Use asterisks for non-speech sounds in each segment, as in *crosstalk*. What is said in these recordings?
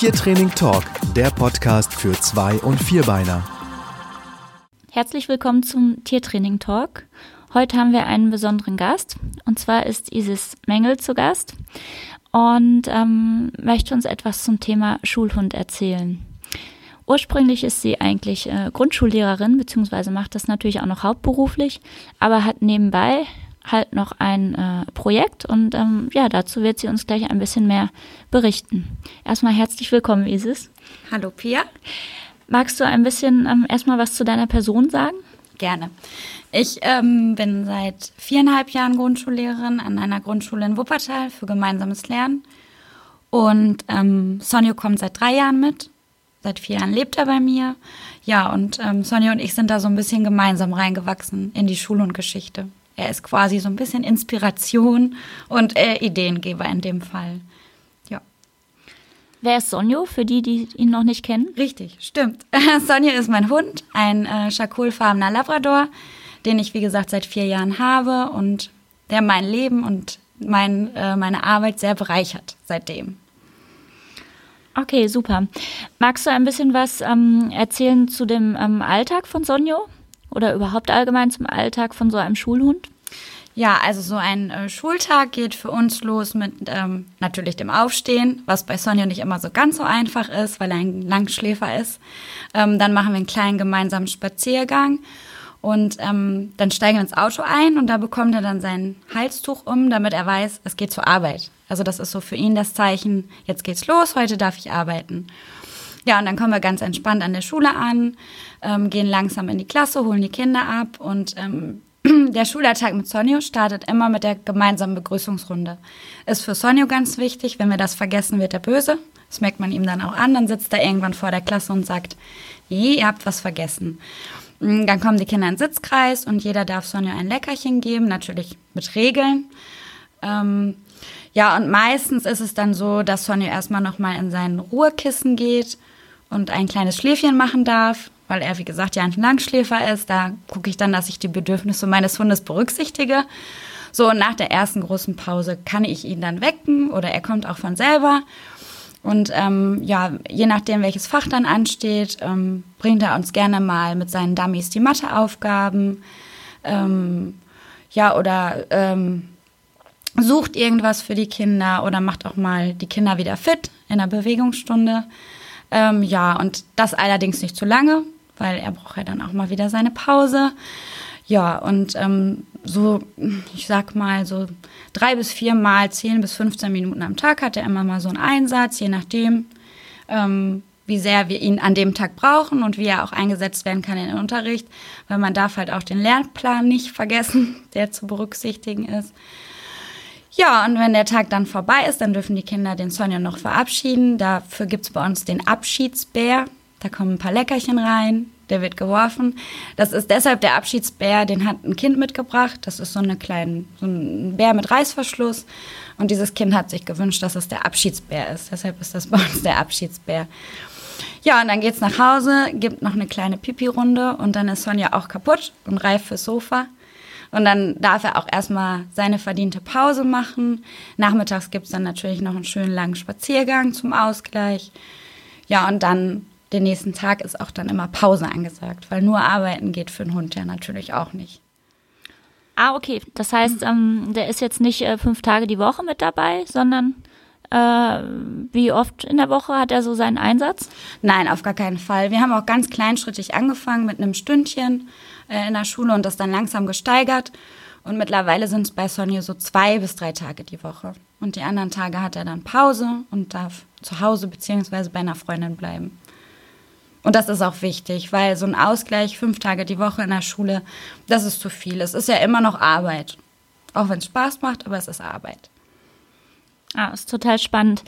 Tiertraining Talk, der Podcast für Zwei- und Vierbeiner. Herzlich willkommen zum Tiertraining Talk. Heute haben wir einen besonderen Gast und zwar ist Isis Mengel zu Gast und ähm, möchte uns etwas zum Thema Schulhund erzählen. Ursprünglich ist sie eigentlich äh, Grundschullehrerin, beziehungsweise macht das natürlich auch noch hauptberuflich, aber hat nebenbei halt noch ein äh, Projekt und ähm, ja, dazu wird sie uns gleich ein bisschen mehr berichten. Erstmal herzlich willkommen, Isis. Hallo, Pia. Magst du ein bisschen ähm, erstmal was zu deiner Person sagen? Gerne. Ich ähm, bin seit viereinhalb Jahren Grundschullehrerin an einer Grundschule in Wuppertal für gemeinsames Lernen. Und ähm, Sonja kommt seit drei Jahren mit Seit vier Jahren lebt er bei mir. Ja, und ähm, Sonja und ich sind da so ein bisschen gemeinsam reingewachsen in die Schul- und Geschichte. Er ist quasi so ein bisschen Inspiration und äh, Ideengeber in dem Fall. Ja. Wer ist Sonjo, für die, die ihn noch nicht kennen? Richtig, stimmt. *laughs* Sonja ist mein Hund, ein äh, schakolfarbener Labrador, den ich, wie gesagt, seit vier Jahren habe und der mein Leben und mein, äh, meine Arbeit sehr bereichert seitdem. Okay, super. Magst du ein bisschen was ähm, erzählen zu dem ähm, Alltag von Sonjo oder überhaupt allgemein zum Alltag von so einem Schulhund? Ja, also so ein äh, Schultag geht für uns los mit ähm, natürlich dem Aufstehen, was bei Sonja nicht immer so ganz so einfach ist, weil er ein Langschläfer ist. Ähm, dann machen wir einen kleinen gemeinsamen Spaziergang und ähm, dann steigen wir ins Auto ein und da bekommt er dann sein Halstuch um, damit er weiß, es geht zur Arbeit. Also das ist so für ihn das Zeichen, jetzt geht's los, heute darf ich arbeiten. Ja, und dann kommen wir ganz entspannt an der Schule an, ähm, gehen langsam in die Klasse, holen die Kinder ab und ähm, *clears throat* der Schulalltag mit Sonio startet immer mit der gemeinsamen Begrüßungsrunde. Ist für Sonio ganz wichtig, wenn wir das vergessen, wird er böse. Das merkt man ihm dann auch an. Dann sitzt er irgendwann vor der Klasse und sagt, nee, ihr habt was vergessen. Mm, dann kommen die Kinder in den Sitzkreis und jeder darf Sonja ein Leckerchen geben, natürlich mit Regeln. Ähm, ja, und meistens ist es dann so, dass Sonja erstmal nochmal in sein Ruhekissen geht und ein kleines Schläfchen machen darf, weil er, wie gesagt, ja ein Langschläfer ist. Da gucke ich dann, dass ich die Bedürfnisse meines Hundes berücksichtige. So, und nach der ersten großen Pause kann ich ihn dann wecken oder er kommt auch von selber. Und ähm, ja, je nachdem, welches Fach dann ansteht, ähm, bringt er uns gerne mal mit seinen Dummies die Matheaufgaben. Ähm, ja, oder ähm, sucht irgendwas für die Kinder oder macht auch mal die Kinder wieder fit in der Bewegungsstunde. Ähm, ja, und das allerdings nicht zu lange, weil er braucht ja dann auch mal wieder seine Pause. Ja, und ähm, so, ich sag mal, so drei bis vier Mal, zehn bis 15 Minuten am Tag hat er immer mal so einen Einsatz, je nachdem, ähm, wie sehr wir ihn an dem Tag brauchen und wie er auch eingesetzt werden kann in den Unterricht, weil man darf halt auch den Lernplan nicht vergessen, *laughs* der zu berücksichtigen ist. Ja, und wenn der Tag dann vorbei ist, dann dürfen die Kinder den Sonja noch verabschieden. Dafür gibt es bei uns den Abschiedsbär. Da kommen ein paar Leckerchen rein, der wird geworfen. Das ist deshalb der Abschiedsbär, den hat ein Kind mitgebracht. Das ist so, eine kleine, so ein Bär mit Reißverschluss. Und dieses Kind hat sich gewünscht, dass es der Abschiedsbär ist. Deshalb ist das *laughs* bei uns der Abschiedsbär. Ja, und dann geht's nach Hause, gibt noch eine kleine Pipi-Runde und dann ist Sonja auch kaputt und reif fürs Sofa. Und dann darf er auch erstmal seine verdiente Pause machen. Nachmittags gibt's dann natürlich noch einen schönen langen Spaziergang zum Ausgleich. Ja, und dann den nächsten Tag ist auch dann immer Pause angesagt, weil nur arbeiten geht für einen Hund ja natürlich auch nicht. Ah, okay. Das heißt, ähm, der ist jetzt nicht äh, fünf Tage die Woche mit dabei, sondern äh, wie oft in der Woche hat er so seinen Einsatz? Nein, auf gar keinen Fall. Wir haben auch ganz kleinschrittig angefangen mit einem Stündchen äh, in der Schule und das dann langsam gesteigert. Und mittlerweile sind es bei Sonja so zwei bis drei Tage die Woche. Und die anderen Tage hat er dann Pause und darf zu Hause beziehungsweise bei einer Freundin bleiben. Und das ist auch wichtig, weil so ein Ausgleich fünf Tage die Woche in der Schule, das ist zu viel. Es ist ja immer noch Arbeit. Auch wenn es Spaß macht, aber es ist Arbeit. Ah, ist total spannend.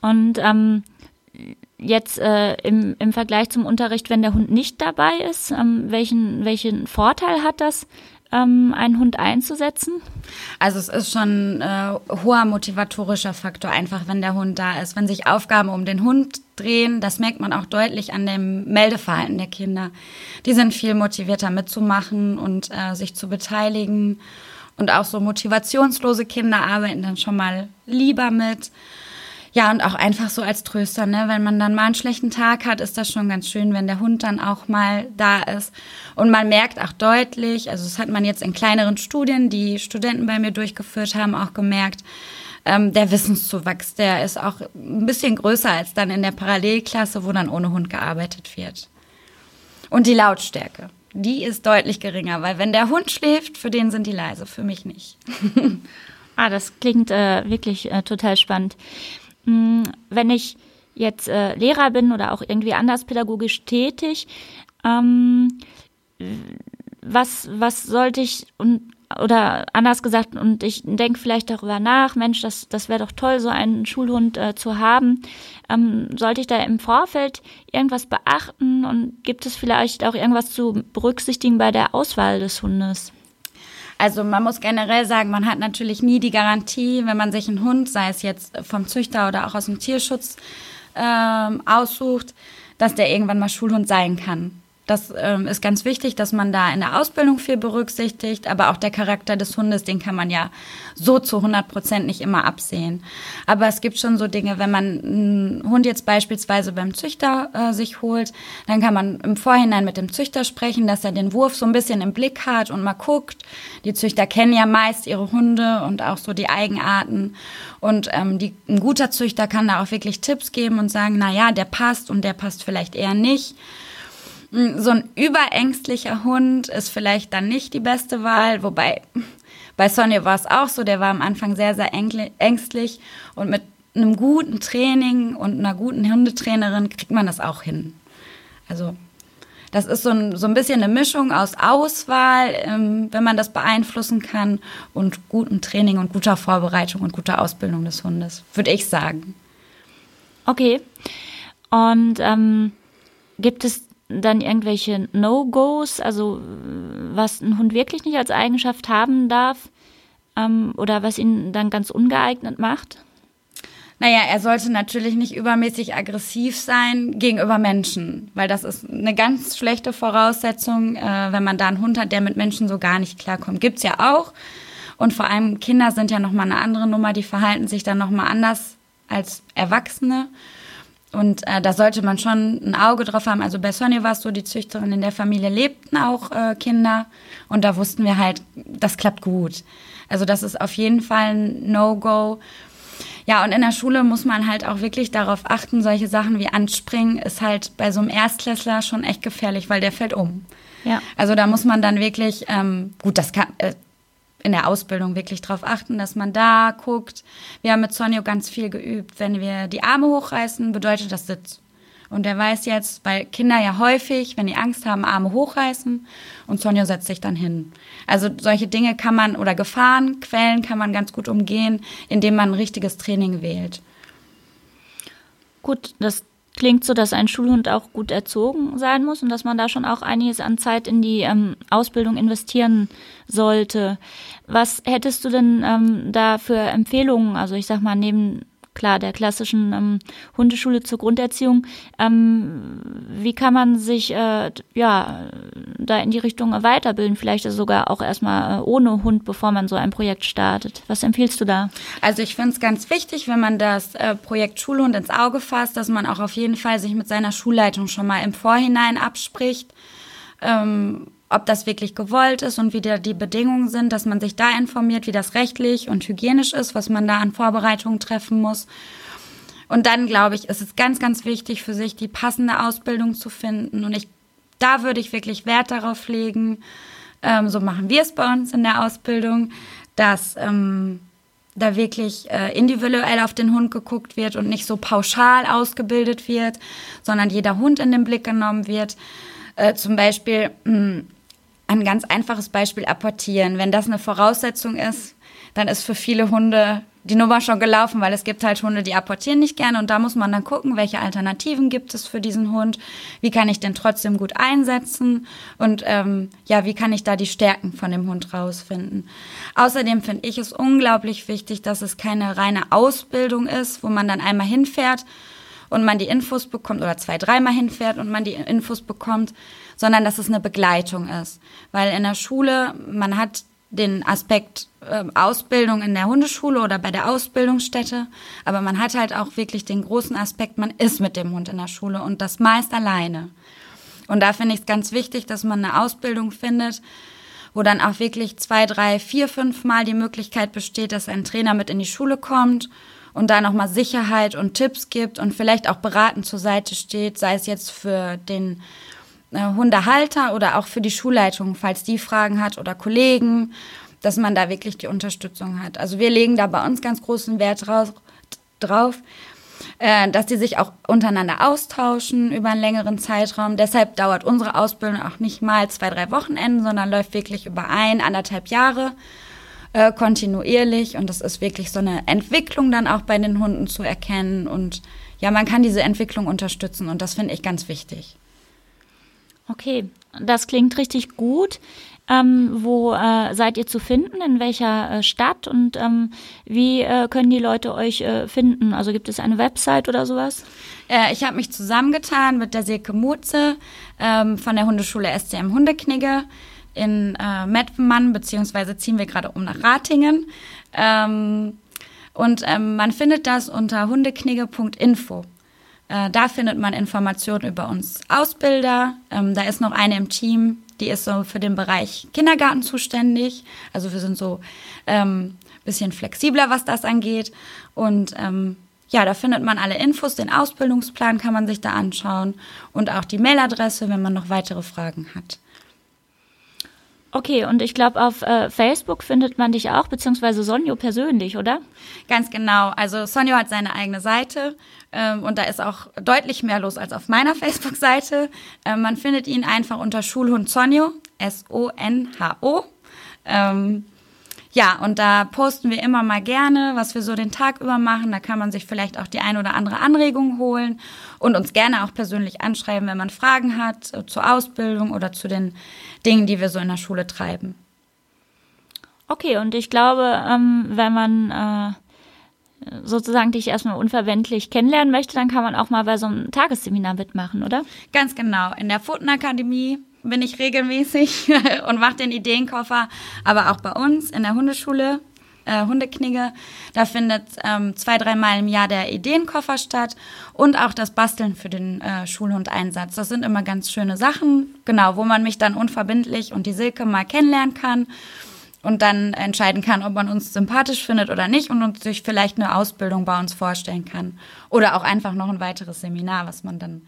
Und ähm, jetzt äh, im, im Vergleich zum Unterricht, wenn der Hund nicht dabei ist, ähm, welchen, welchen Vorteil hat das, ähm, einen Hund einzusetzen? Also es ist schon äh, hoher motivatorischer Faktor, einfach wenn der Hund da ist. Wenn sich Aufgaben um den Hund drehen, das merkt man auch deutlich an dem Meldeverhalten der Kinder. Die sind viel motivierter mitzumachen und äh, sich zu beteiligen. Und auch so motivationslose Kinder arbeiten dann schon mal lieber mit. Ja, und auch einfach so als Tröster, ne? Wenn man dann mal einen schlechten Tag hat, ist das schon ganz schön, wenn der Hund dann auch mal da ist. Und man merkt auch deutlich, also das hat man jetzt in kleineren Studien, die Studenten bei mir durchgeführt haben, auch gemerkt, ähm, der Wissenszuwachs, der ist auch ein bisschen größer als dann in der Parallelklasse, wo dann ohne Hund gearbeitet wird. Und die Lautstärke, die ist deutlich geringer, weil wenn der Hund schläft, für den sind die leise, für mich nicht. *laughs* ah, das klingt äh, wirklich äh, total spannend. Hm, wenn ich jetzt äh, Lehrer bin oder auch irgendwie anders pädagogisch tätig, ähm, was, was sollte ich und oder anders gesagt, und ich denke vielleicht darüber nach, Mensch, das, das wäre doch toll, so einen Schulhund äh, zu haben. Ähm, sollte ich da im Vorfeld irgendwas beachten und gibt es vielleicht auch irgendwas zu berücksichtigen bei der Auswahl des Hundes? Also man muss generell sagen, man hat natürlich nie die Garantie, wenn man sich einen Hund, sei es jetzt vom Züchter oder auch aus dem Tierschutz, ähm, aussucht, dass der irgendwann mal Schulhund sein kann. Das ähm, ist ganz wichtig, dass man da in der Ausbildung viel berücksichtigt, aber auch der Charakter des Hundes, den kann man ja so zu 100 Prozent nicht immer absehen. Aber es gibt schon so Dinge, wenn man einen Hund jetzt beispielsweise beim Züchter äh, sich holt, dann kann man im Vorhinein mit dem Züchter sprechen, dass er den Wurf so ein bisschen im Blick hat und mal guckt. Die Züchter kennen ja meist ihre Hunde und auch so die Eigenarten. Und ähm, die, ein guter Züchter kann da auch wirklich Tipps geben und sagen, na ja, der passt und der passt vielleicht eher nicht. So ein überängstlicher Hund ist vielleicht dann nicht die beste Wahl, wobei bei Sonja war es auch so, der war am Anfang sehr, sehr ängstlich und mit einem guten Training und einer guten Hundetrainerin kriegt man das auch hin. Also das ist so ein, so ein bisschen eine Mischung aus Auswahl, ähm, wenn man das beeinflussen kann, und gutem Training und guter Vorbereitung und guter Ausbildung des Hundes, würde ich sagen. Okay. Und ähm, gibt es dann irgendwelche No-Gos, also was ein Hund wirklich nicht als Eigenschaft haben darf ähm, oder was ihn dann ganz ungeeignet macht? Naja, er sollte natürlich nicht übermäßig aggressiv sein gegenüber Menschen, weil das ist eine ganz schlechte Voraussetzung, äh, wenn man da einen Hund hat, der mit Menschen so gar nicht klarkommt. Gibt's ja auch. Und vor allem Kinder sind ja nochmal eine andere Nummer, die verhalten sich dann nochmal anders als Erwachsene. Und äh, da sollte man schon ein Auge drauf haben. Also bei Sonja war es so, die Züchterin in der Familie lebten auch äh, Kinder. Und da wussten wir halt, das klappt gut. Also das ist auf jeden Fall ein No-Go. Ja, und in der Schule muss man halt auch wirklich darauf achten, solche Sachen wie Anspringen ist halt bei so einem Erstklässler schon echt gefährlich, weil der fällt um. Ja. Also da muss man dann wirklich, ähm, gut, das kann, äh, in der Ausbildung wirklich darauf achten, dass man da guckt. Wir haben mit Sonio ganz viel geübt. Wenn wir die Arme hochreißen, bedeutet das Sitz. Und er weiß jetzt, weil Kinder ja häufig, wenn die Angst haben, Arme hochreißen und Sonja setzt sich dann hin. Also solche Dinge kann man oder Gefahrenquellen kann man ganz gut umgehen, indem man ein richtiges Training wählt. Gut, das klingt so, dass ein Schulhund auch gut erzogen sein muss und dass man da schon auch einiges an Zeit in die ähm, Ausbildung investieren sollte. Was hättest du denn ähm, da für Empfehlungen? Also ich sag mal, neben klar der klassischen ähm, Hundeschule zur Grunderziehung. Ähm, wie kann man sich äh, ja da in die Richtung weiterbilden? Vielleicht sogar auch erstmal äh, ohne Hund, bevor man so ein Projekt startet. Was empfiehlst du da? Also ich finde es ganz wichtig, wenn man das äh, Projekt Schulhund ins Auge fasst, dass man auch auf jeden Fall sich mit seiner Schulleitung schon mal im Vorhinein abspricht. Ähm, ob das wirklich gewollt ist und wie da die Bedingungen sind, dass man sich da informiert, wie das rechtlich und hygienisch ist, was man da an Vorbereitungen treffen muss. Und dann, glaube ich, ist es ganz, ganz wichtig für sich, die passende Ausbildung zu finden. Und ich, da würde ich wirklich Wert darauf legen, ähm, so machen wir es bei uns in der Ausbildung, dass ähm, da wirklich äh, individuell auf den Hund geguckt wird und nicht so pauschal ausgebildet wird, sondern jeder Hund in den Blick genommen wird. Äh, zum Beispiel, mh, hm, ein ganz einfaches Beispiel apportieren. Wenn das eine Voraussetzung ist, dann ist für viele Hunde die Nummer schon gelaufen, weil es gibt halt Hunde, die apportieren nicht gerne und da muss man dann gucken, welche Alternativen gibt es für diesen Hund, wie kann ich den trotzdem gut einsetzen und ähm, ja, wie kann ich da die Stärken von dem Hund rausfinden. Außerdem finde ich es unglaublich wichtig, dass es keine reine Ausbildung ist, wo man dann einmal hinfährt und man die Infos bekommt oder zwei, dreimal hinfährt und man die Infos bekommt, sondern dass es eine Begleitung ist. Weil in der Schule, man hat den Aspekt äh, Ausbildung in der Hundeschule oder bei der Ausbildungsstätte, aber man hat halt auch wirklich den großen Aspekt, man ist mit dem Hund in der Schule und das meist alleine. Und da finde ich es ganz wichtig, dass man eine Ausbildung findet, wo dann auch wirklich zwei, drei, vier, fünf Mal die Möglichkeit besteht, dass ein Trainer mit in die Schule kommt und da nochmal Sicherheit und Tipps gibt und vielleicht auch beratend zur Seite steht, sei es jetzt für den äh, Hundehalter oder auch für die Schulleitung, falls die Fragen hat oder Kollegen, dass man da wirklich die Unterstützung hat. Also wir legen da bei uns ganz großen Wert drauf, äh, dass die sich auch untereinander austauschen über einen längeren Zeitraum. Deshalb dauert unsere Ausbildung auch nicht mal zwei, drei Wochenenden, sondern läuft wirklich über ein, anderthalb Jahre äh, kontinuierlich. Und das ist wirklich so eine Entwicklung dann auch bei den Hunden zu erkennen. Und ja, man kann diese Entwicklung unterstützen und das finde ich ganz wichtig. Okay, das klingt richtig gut. Ähm, wo äh, seid ihr zu finden? In welcher äh, Stadt? Und ähm, wie äh, können die Leute euch äh, finden? Also gibt es eine Website oder sowas? Äh, ich habe mich zusammengetan mit der Silke Mutze ähm, von der Hundeschule SCM Hundeknigge in äh, Mettmann, beziehungsweise ziehen wir gerade um nach Ratingen. Ähm, und ähm, man findet das unter hundeknigge.info. Äh, da findet man Informationen über uns Ausbilder. Ähm, da ist noch eine im Team, die ist so für den Bereich Kindergarten zuständig. Also wir sind so ähm, bisschen flexibler, was das angeht. Und ähm, ja, da findet man alle Infos, den Ausbildungsplan kann man sich da anschauen und auch die Mailadresse, wenn man noch weitere Fragen hat. Okay, und ich glaube, auf äh, Facebook findet man dich auch, beziehungsweise Sonjo persönlich, oder? Ganz genau. Also Sonjo hat seine eigene Seite ähm, und da ist auch deutlich mehr los als auf meiner *laughs* Facebook-Seite. Ähm, man findet ihn einfach unter Schulhund Sonjo, S-O-N-H-O. Ähm, ja, und da posten wir immer mal gerne, was wir so den Tag über machen. Da kann man sich vielleicht auch die ein oder andere Anregung holen und uns gerne auch persönlich anschreiben, wenn man Fragen hat zur Ausbildung oder zu den Dingen, die wir so in der Schule treiben. Okay, und ich glaube, ähm, wenn man äh, sozusagen dich erstmal unverwendlich kennenlernen möchte, dann kann man auch mal bei so einem Tagesseminar mitmachen, oder? Ganz genau. In der Pfotenakademie bin ich regelmäßig *laughs* und mache den Ideenkoffer, aber auch bei uns in der Hundeschule, äh, Hundeknigge, da findet ähm, zwei, dreimal im Jahr der Ideenkoffer statt und auch das Basteln für den äh, Schulhundeinsatz. Das sind immer ganz schöne Sachen, genau, wo man mich dann unverbindlich und die Silke mal kennenlernen kann und dann entscheiden kann, ob man uns sympathisch findet oder nicht und uns sich vielleicht eine Ausbildung bei uns vorstellen kann. Oder auch einfach noch ein weiteres Seminar, was man dann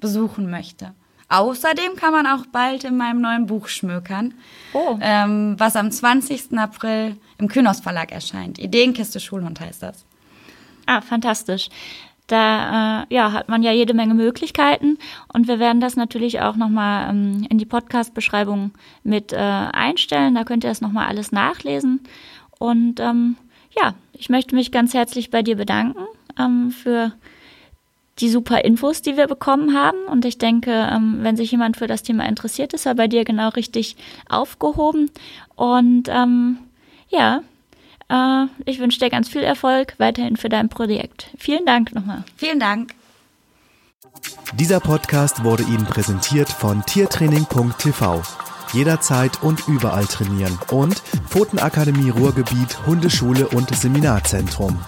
besuchen möchte. Außerdem kann man auch bald in meinem neuen Buch schmökern, oh. ähm, was am 20. April im Kynos Verlag erscheint. Ideenkiste Schulhund heißt das. Ah, fantastisch. Da äh, ja, hat man ja jede Menge Möglichkeiten und wir werden das natürlich auch nochmal ähm, in die Podcast-Beschreibung mit äh, einstellen. Da könnt ihr das nochmal alles nachlesen. Und ähm, ja, ich möchte mich ganz herzlich bei dir bedanken ähm, für die super Infos, die wir bekommen haben. Und ich denke, ähm, wenn sich jemand für das Thema interessiert, ist er bei dir genau richtig aufgehoben. Und ähm, ja, äh, ich wünsche dir ganz viel Erfolg weiterhin für dein Projekt. Vielen Dank nochmal. Vielen Dank. Dieser Podcast wurde Ihnen präsentiert von tiertraining.tv. Jederzeit und überall trainieren und Pfotenakademie Ruhrgebiet Hundeschule und Seminarzentrum.